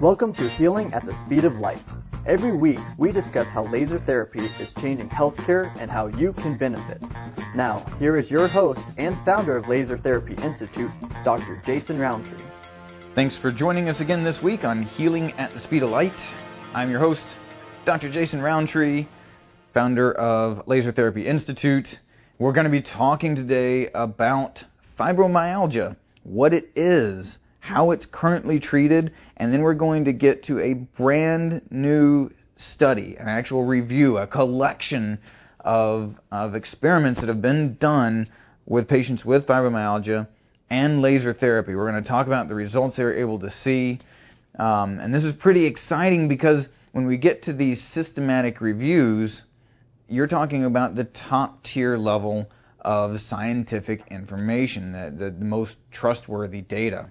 Welcome to Healing at the Speed of Light. Every week, we discuss how laser therapy is changing healthcare and how you can benefit. Now, here is your host and founder of Laser Therapy Institute, Dr. Jason Roundtree. Thanks for joining us again this week on Healing at the Speed of Light. I'm your host, Dr. Jason Roundtree, founder of Laser Therapy Institute. We're going to be talking today about fibromyalgia, what it is, how it's currently treated, and then we're going to get to a brand new study, an actual review, a collection of, of experiments that have been done with patients with fibromyalgia and laser therapy. We're going to talk about the results they were able to see. Um, and this is pretty exciting because when we get to these systematic reviews, you're talking about the top tier level of scientific information, the, the most trustworthy data.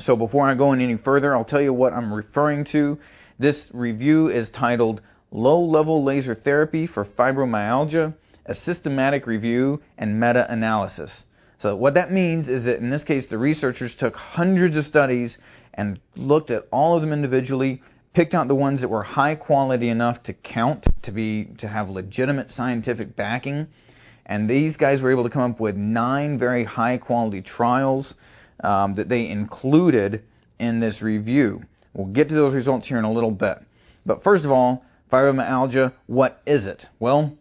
So before I go any further, I'll tell you what I'm referring to. This review is titled Low-Level Laser Therapy for Fibromyalgia, a Systematic Review and Meta-Analysis. So what that means is that in this case, the researchers took hundreds of studies and looked at all of them individually, picked out the ones that were high quality enough to count, to be to have legitimate scientific backing, and these guys were able to come up with nine very high quality trials um, that they included in this review. We'll get to those results here in a little bit. But first of all, fibromyalgia, what is it? Well,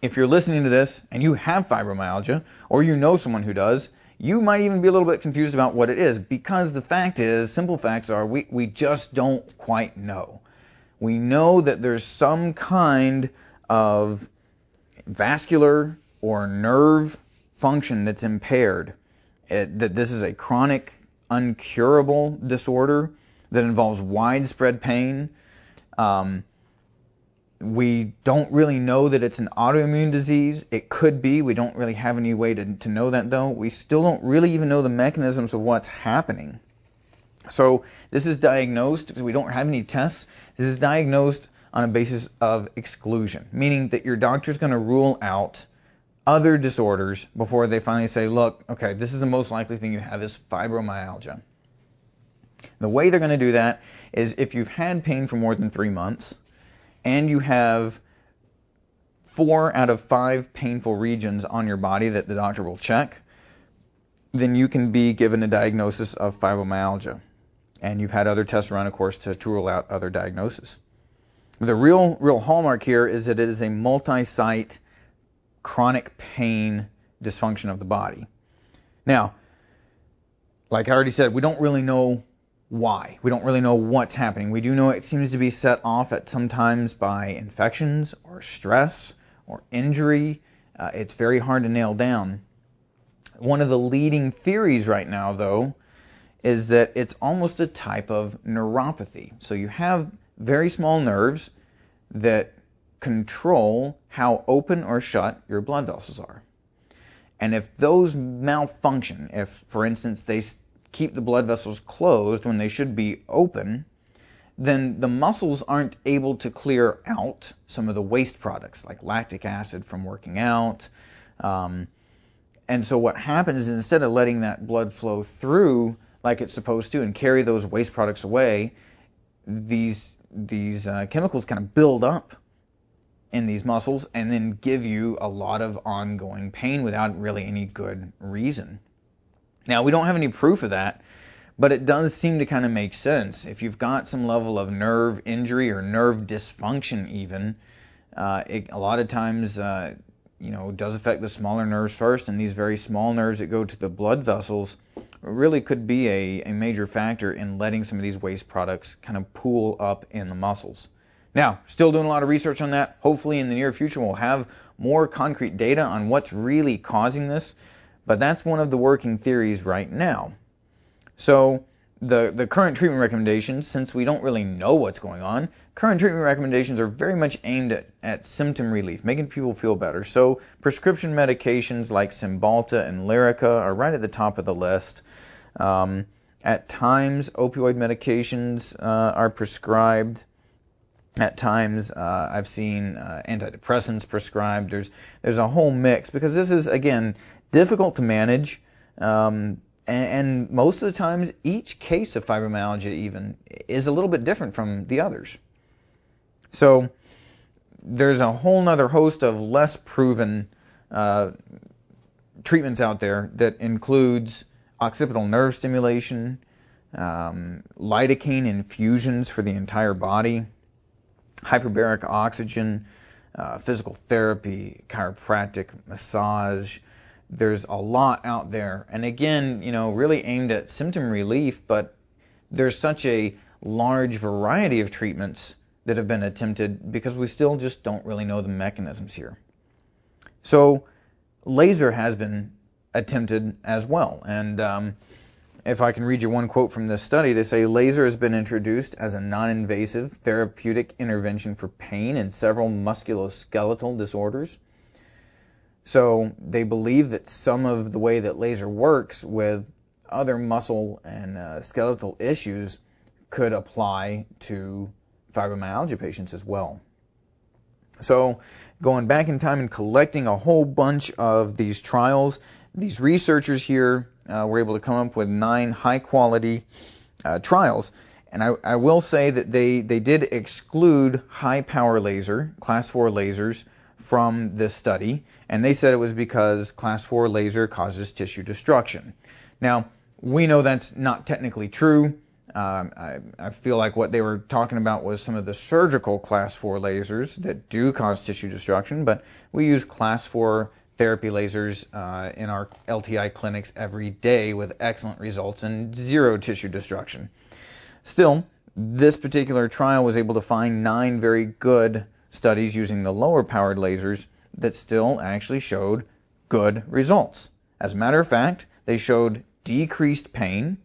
if you're listening to this and you have fibromyalgia, or you know someone who does, you might even be a little bit confused about what it is because the fact is, simple facts are, we, we just don't quite know. We know that there's some kind of vascular or nerve function that's impaired it, that this is a chronic, uncurable disorder that involves widespread pain. Um, we don't really know that it's an autoimmune disease. It could be. We don't really have any way to, to know that though. We still don't really even know the mechanisms of what's happening. So this is diagnosed. We don't have any tests. This is diagnosed on a basis of exclusion, meaning that your doctor is going to rule out other disorders before they finally say, look, okay, this is the most likely thing you have is fibromyalgia. The way they're going to do that is if you've had pain for more than three months and you have four out of five painful regions on your body that the doctor will check, then you can be given a diagnosis of fibromyalgia. And you've had other tests run, of course, to, to rule out other diagnoses. The real, real hallmark here is that it is a multi-site chronic pain dysfunction of the body. Now, like I already said, we don't really know why. We don't really know what's happening. We do know it seems to be set off at sometimes by infections or stress or injury. Uh, it's very hard to nail down. One of the leading theories right now, though, is that it's almost a type of neuropathy. So you have very small nerves that control how open or shut your blood vessels are. And if those malfunction, if, for instance, they keep the blood vessels closed when they should be open, then the muscles aren't able to clear out some of the waste products like lactic acid from working out. Um, and so what happens is instead of letting that blood flow through like it's supposed to and carry those waste products away, these these uh, chemicals kind of build up in these muscles and then give you a lot of ongoing pain without really any good reason. Now, we don't have any proof of that, but it does seem to kind of make sense. If you've got some level of nerve injury or nerve dysfunction, even, uh, it, a lot of times, uh, you know, does affect the smaller nerves first, and these very small nerves that go to the blood vessels really could be a, a major factor in letting some of these waste products kind of pool up in the muscles. Now, still doing a lot of research on that. Hopefully, in the near future, we'll have more concrete data on what's really causing this. But that's one of the working theories right now. So, the, the current treatment recommendations, since we don't really know what's going on, current treatment recommendations are very much aimed at, at symptom relief, making people feel better. So, prescription medications like Cymbalta and Lyrica are right at the top of the list. Um, at times, opioid medications uh, are prescribed. At times, uh, I've seen uh, antidepressants prescribed. There's there's a whole mix because this is again difficult to manage, um, and most of the times, each case of fibromyalgia even is a little bit different from the others. So there's a whole other host of less proven uh, treatments out there that includes occipital nerve stimulation, um, lidocaine infusions for the entire body, hyperbaric oxygen, uh, physical therapy, chiropractic, massage. There's a lot out there. And again, you know, really aimed at symptom relief, but there's such a large variety of treatments that have been attempted because we still just don't really know the mechanisms here. So, laser has been attempted as well. And um, if I can read you one quote from this study, they say laser has been introduced as a non invasive therapeutic intervention for pain and several musculoskeletal disorders. So they believe that some of the way that laser works with other muscle and uh, skeletal issues could apply to fibromyalgia patients as well. So going back in time and collecting a whole bunch of these trials, these researchers here uh, were able to come up with nine high quality uh, trials. And I, I, will say that they, they did exclude high power laser, class 4 lasers, from this study. And they said it was because class 4 laser causes tissue destruction. Now, we know that's not technically true. Um, I, I, feel like what they were talking about was some of the surgical class 4 lasers that do cause tissue destruction, but we use class 4 therapy lasers uh, in our LTI clinics every day with excellent results and zero tissue destruction. Still, this particular trial was able to find nine very good studies using the lower powered lasers that still actually showed good results. As a matter of fact, they showed decreased pain,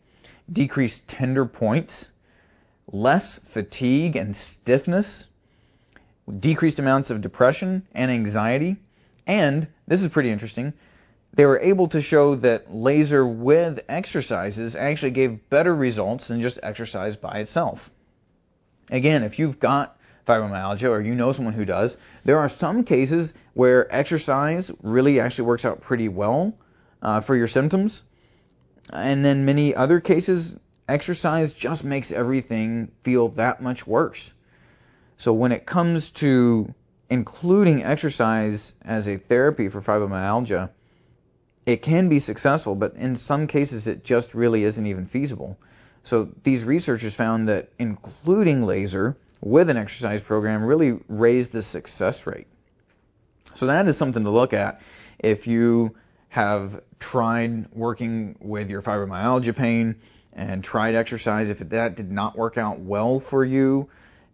decreased tender points, less fatigue and stiffness, decreased amounts of depression and anxiety, and, this is pretty interesting, they were able to show that laser with exercises actually gave better results than just exercise by itself. Again, if you've got fibromyalgia or you know someone who does, there are some cases where exercise really actually works out pretty well uh, for your symptoms. And then many other cases, exercise just makes everything feel that much worse. So when it comes to including exercise as a therapy for fibromyalgia, it can be successful, but in some cases it just really isn't even feasible. So these researchers found that including laser with an exercise program really raise the success rate. So that is something to look at if you have tried working with your fibromyalgia pain and tried exercise. If that did not work out well for you,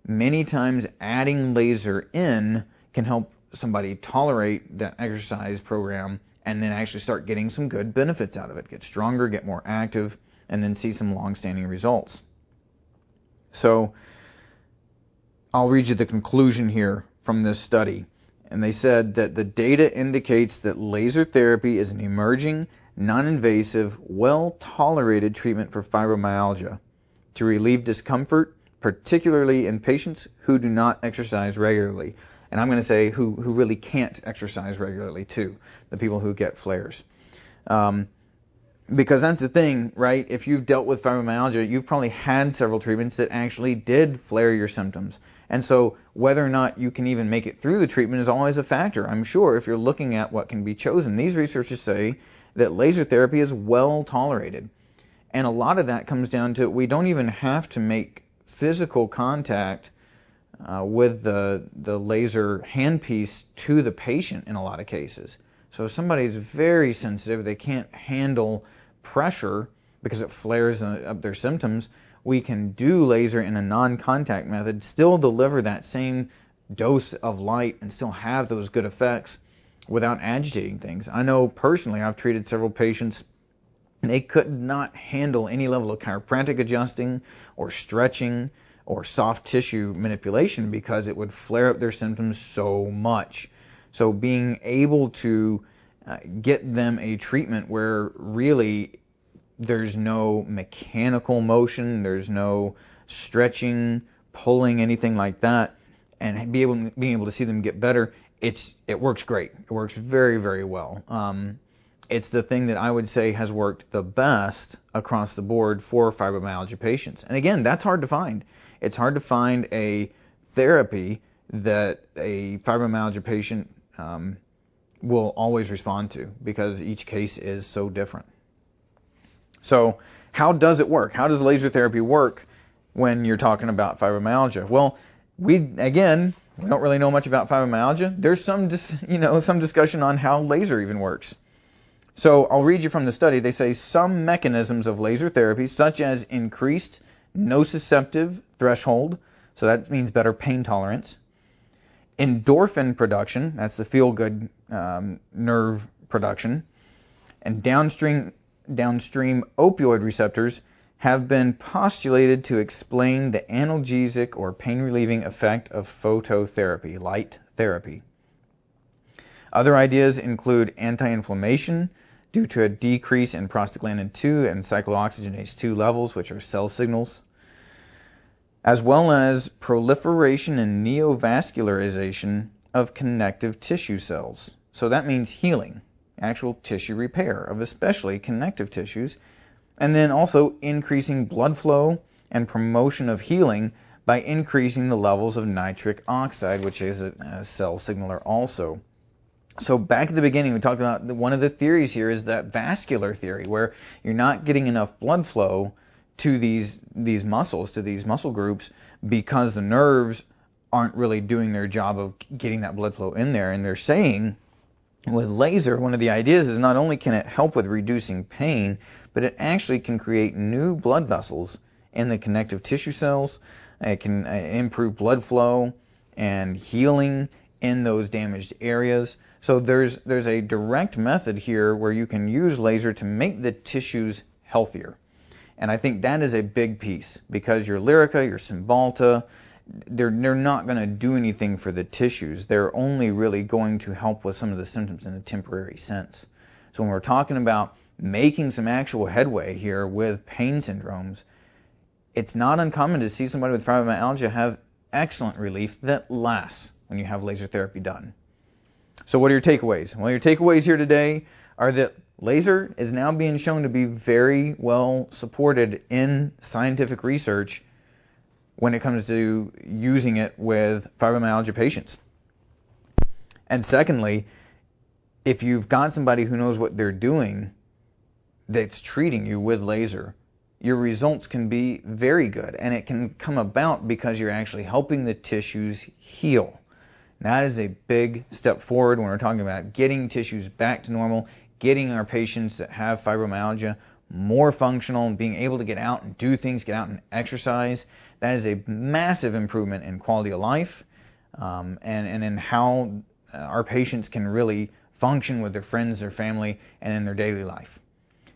many times adding laser in can help somebody tolerate that exercise program and then actually start getting some good benefits out of it, get stronger, get more active, and then see some long-standing results. So I'll read you the conclusion here from this study. And they said that the data indicates that laser therapy is an emerging, non-invasive, well-tolerated treatment for fibromyalgia to relieve discomfort particularly in patients who do not exercise regularly. And I'm going to say who, who really can't exercise regularly too, the people who get flares. Um, because that's the thing, right? If you've dealt with fibromyalgia, you've probably had several treatments that actually did flare your symptoms. And so whether or not you can even make it through the treatment is always a factor, I'm sure, if you're looking at what can be chosen. These researchers say that laser therapy is well tolerated. And a lot of that comes down to we don't even have to make physical contact uh, with the the laser handpiece to the patient in a lot of cases. So if somebody's very sensitive, they can't handle pressure because it flares up their symptoms. We can do laser in a non-contact method, still deliver that same dose of light, and still have those good effects without agitating things. I know personally, I've treated several patients they could not handle any level of chiropractic adjusting or stretching or soft tissue manipulation because it would flare up their symptoms so much. So being able to uh, get them a treatment where really there's no mechanical motion, there's no stretching, pulling, anything like that, and be able being able to see them get better, it's it works great. It works very very well. Um, it's the thing that I would say has worked the best across the board for fibromyalgia patients. And again, that's hard to find. It's hard to find a therapy that a fibromyalgia patient um, will always respond to because each case is so different. So, how does it work? How does laser therapy work when you're talking about fibromyalgia? Well, we again, we don't really know much about fibromyalgia. There's some dis, you know, some discussion on how laser even works. So I'll read you from the study. They say some mechanisms of laser therapy, such as increased nociceptive threshold, so that means better pain tolerance, endorphin production, that's the feel good um, nerve production, and downstream, downstream opioid receptors have been postulated to explain the analgesic or pain relieving effect of phototherapy, light therapy. Other ideas include anti inflammation, due to a decrease in prostaglandin 2 and cyclooxygenase 2 levels, which are cell signals, as well as proliferation and neovascularization of connective tissue cells. So that means healing, actual tissue repair of especially connective tissues, and then also increasing blood flow and promotion of healing by increasing the levels of nitric oxide, which is a cell signaler also. So back at the beginning, we talked about one of the theories here is that vascular theory, where you're not getting enough blood flow to these these muscles, to these muscle groups, because the nerves aren't really doing their job of getting that blood flow in there. And they're saying with laser, one of the ideas is not only can it help with reducing pain, but it actually can create new blood vessels in the connective tissue cells. It can uh, improve blood flow and healing in those damaged areas. So there's there's a direct method here where you can use laser to make the tissues healthier. And I think that is a big piece because your Lyrica, your Cymbalta, they're they're not going to do anything for the tissues. They're only really going to help with some of the symptoms in a temporary sense. So when we're talking about making some actual headway here with pain syndromes, it's not uncommon to see somebody with fibromyalgia have excellent relief that lasts when you have laser therapy done. So what are your takeaways? Well, your takeaways here today are that laser is now being shown to be very well supported in scientific research when it comes to using it with fibromyalgia patients. And secondly, if you've got somebody who knows what they're doing that's treating you with laser, your results can be very good. And it can come about because you're actually helping the tissues heal. That is a big step forward when we're talking about getting tissues back to normal, getting our patients that have fibromyalgia more functional and being able to get out and do things, get out and exercise. That is a massive improvement in quality of life um, and, and in how uh, our patients can really function with their friends, their family, and in their daily life.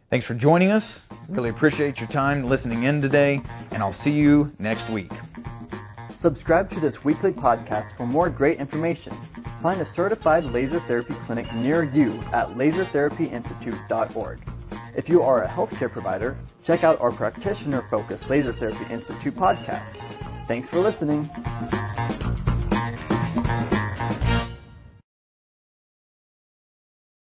Thanks for joining us. Really appreciate your time listening in today, and I'll see you next week. Subscribe to this weekly podcast for more great information. Find a certified laser therapy clinic near you at lasertherapyinstitute.org. If you are a healthcare provider, check out our practitioner focused Laser Therapy Institute podcast. Thanks for listening.